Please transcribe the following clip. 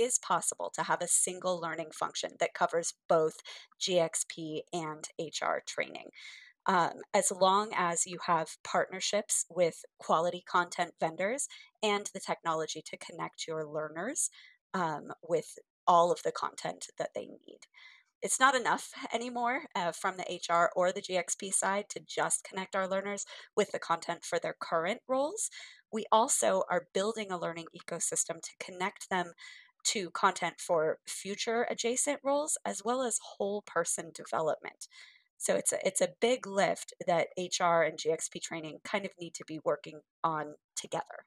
is possible to have a single learning function that covers both GXP and HR training. Um, as long as you have partnerships with quality content vendors and the technology to connect your learners um, with all of the content that they need it's not enough anymore uh, from the HR or the GXP side to just connect our learners with the content for their current roles. We also are building a learning ecosystem to connect them to content for future adjacent roles as well as whole person development. So it's a it's a big lift that HR and GXP training kind of need to be working on together.